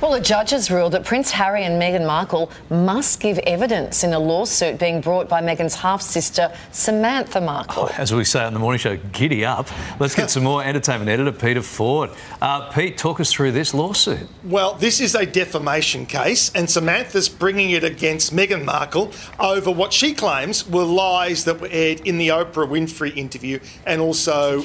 Well, a judge has ruled that Prince Harry and Meghan Markle must give evidence in a lawsuit being brought by Meghan's half sister, Samantha Markle. Oh, as we say on the morning show, giddy up. Let's get some more entertainment editor, Peter Ford. Uh, Pete, talk us through this lawsuit. Well, this is a defamation case, and Samantha's bringing it against Meghan Markle over what she claims were lies that were aired in the Oprah Winfrey interview and also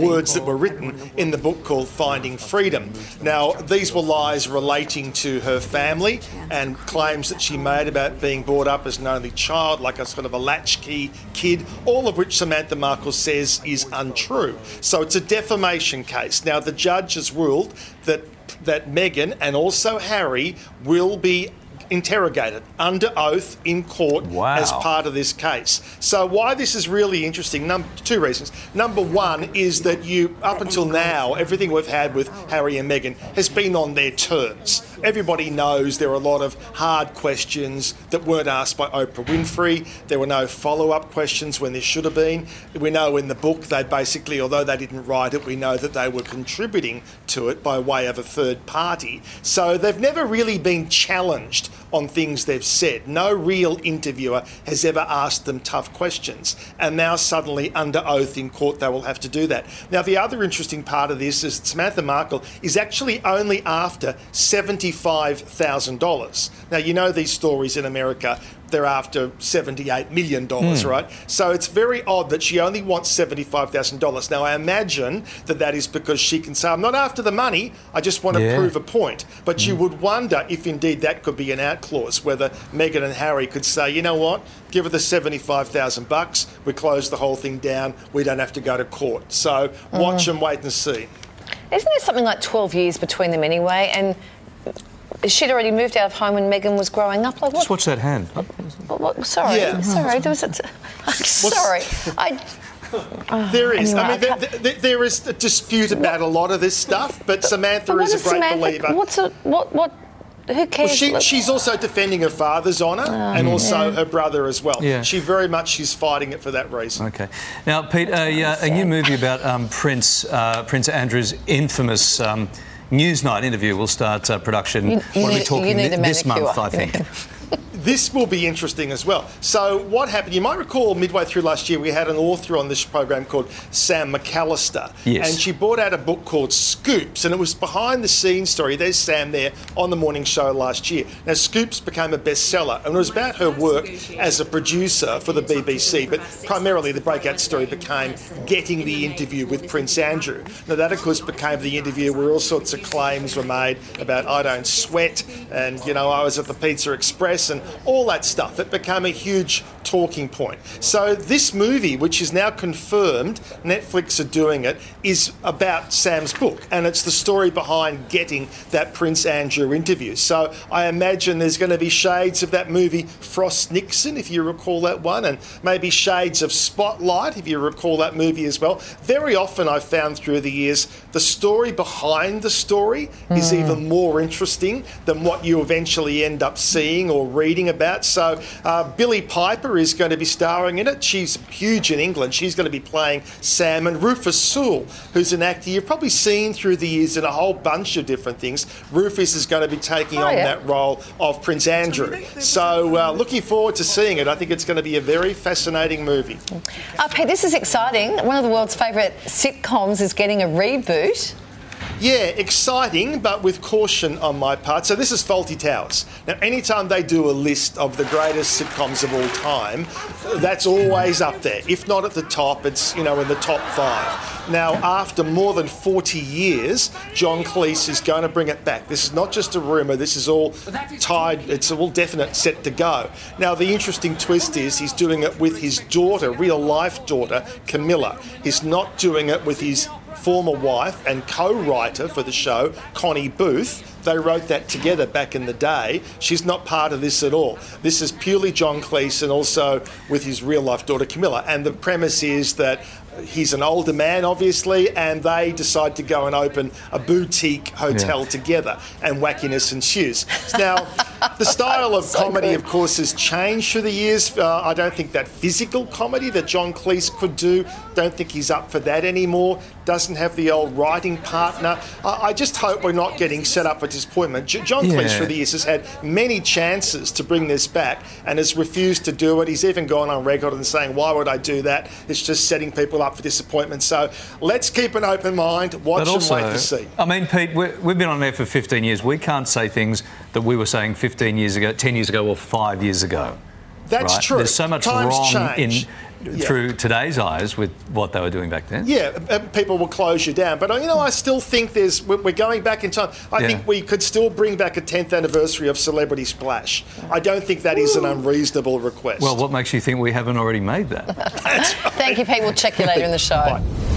words that were written in the book called Finding Freedom. Now, these were lies related relating to her family and claims that she made about being brought up as an only child, like a sort of a latchkey kid, all of which Samantha Markle says is untrue. So it's a defamation case. Now, the judge has ruled that that Meghan and also Harry will be interrogated under oath in court wow. as part of this case. So why this is really interesting? Num- two reasons. Number one is that you, up until now, everything we've had with Harry and Meghan has been on their terms. Everybody knows there are a lot of hard questions that weren't asked by Oprah Winfrey. There were no follow-up questions when there should have been. We know in the book they basically, although they didn't write it, we know that they were contributing to it by way of a third party. So they've never really been challenged on things they've said. No real interviewer has ever asked them tough questions. And now, suddenly, under oath in court, they will have to do that. Now, the other interesting part of this is Samantha Markle is actually only after $75,000. Now, you know these stories in America they're after $78 million, mm. right? So it's very odd that she only wants $75,000. Now, I imagine that that is because she can say, I'm not after the money, I just want to yeah. prove a point. But mm. you hmm. would wonder if indeed that could be an out clause, whether Meghan and Harry could say, you know what, give her the 75,000 bucks, we close the whole thing down, we don't have to go to court. So mm. watch and wait and see. Isn't there something like 12 years between them anyway? And she'd already moved out of home when Meghan was growing up. Like, what? Just watch that hand. What, what, sorry, yeah. sorry. There was a, sorry. I. there is. Anyway, I mean, there, there, there is a dispute about a lot of this stuff, but Samantha but is a great Samantha, believer. What's a, what? What? Who cares? Well, she, she's also defending her father's honour oh, and also yeah. her brother as well. Yeah. She very much is fighting it for that reason. Okay. Now, Pete, a, uh, a new movie about um, Prince uh, Prince Andrew's infamous. Um, Newsnight interview will start uh, production. You, you what are we talking this month, I think. this will be interesting as well. So, what happened? You might recall midway through last year, we had an author on this program called Sam McAlister. Yes. And she brought out a book called Scoops, and it was behind the scenes story. There's Sam there on the morning show last year. Now, Scoops became a bestseller, and it was about her work as a producer for the BBC, but primarily the breakout story became getting the interview with Prince Andrew. Now, that, of course, became the interview where all sorts of claims were made about I don't sweat, and, you know, I was at the Pizza Express, and all that stuff. It became a huge talking point. So this movie, which is now confirmed, Netflix are doing it, is about Sam's book, and it's the story behind getting that Prince Andrew interview. So I imagine there's going to be shades of that movie Frost Nixon, if you recall that one, and maybe shades of Spotlight, if you recall that movie as well. Very often I've found through the years the story behind the story mm. is hmm. even more interesting than what you eventually end up seeing or reading about. So uh, Billie Piper is going to be starring in it. She's huge in England. She's going to be playing Sam and Rufus Sewell, who's an actor you've probably seen through the years in a whole bunch of different things. Rufus is going to be taking oh, on yeah. that role of Prince Andrew. So uh, looking forward to seeing it. I think it's going to be a very fascinating movie. Uh, Pete, this is exciting. One of the world's favourite sitcoms is getting a reboot. Yeah, exciting, but with caution on my part. So this is Fawlty Towers. Now, anytime they do a list of the greatest sitcoms of all time, that's always up there. If not at the top, it's you know in the top five. Now, after more than 40 years, John Cleese is going to bring it back. This is not just a rumour. This is all tied. It's all definite, set to go. Now, the interesting twist is he's doing it with his daughter, real life daughter, Camilla. He's not doing it with his former wife and co writer for the show, Connie Booth. They wrote that together back in the day. She's not part of this at all. This is purely John Cleese and also with his real life daughter, Camilla. And the premise is that he's an older man, obviously, and they decide to go and open a boutique hotel yeah. together, and wackiness ensues. Now, the style of so comedy, good. of course, has changed through the years. Uh, I don't think that physical comedy that John Cleese could do, don't think he's up for that anymore. Doesn't have the old writing partner. Uh, I just hope we're not getting set up for disappointment. J- John yeah. Cleese through the years has had many chances to bring this back and has refused to do it. He's even gone on record and saying, "Why would I do that? It's just setting people up for disappointment." So let's keep an open mind. Watch also, and wait to see. I mean, Pete, we have been on there for 15 years. We can't say things that we were saying 15 years ago, 10 years ago, or five years ago. That's right? true. There's so much Times wrong change. in yeah. through today's eyes with what they were doing back then. Yeah, people will close you down. But, uh, you know, I still think there's, we're going back in time. I yeah. think we could still bring back a 10th anniversary of Celebrity Splash. I don't think that is an unreasonable request. Well, what makes you think we haven't already made that? Thank you, Pete. We'll check you later in the show. Bye.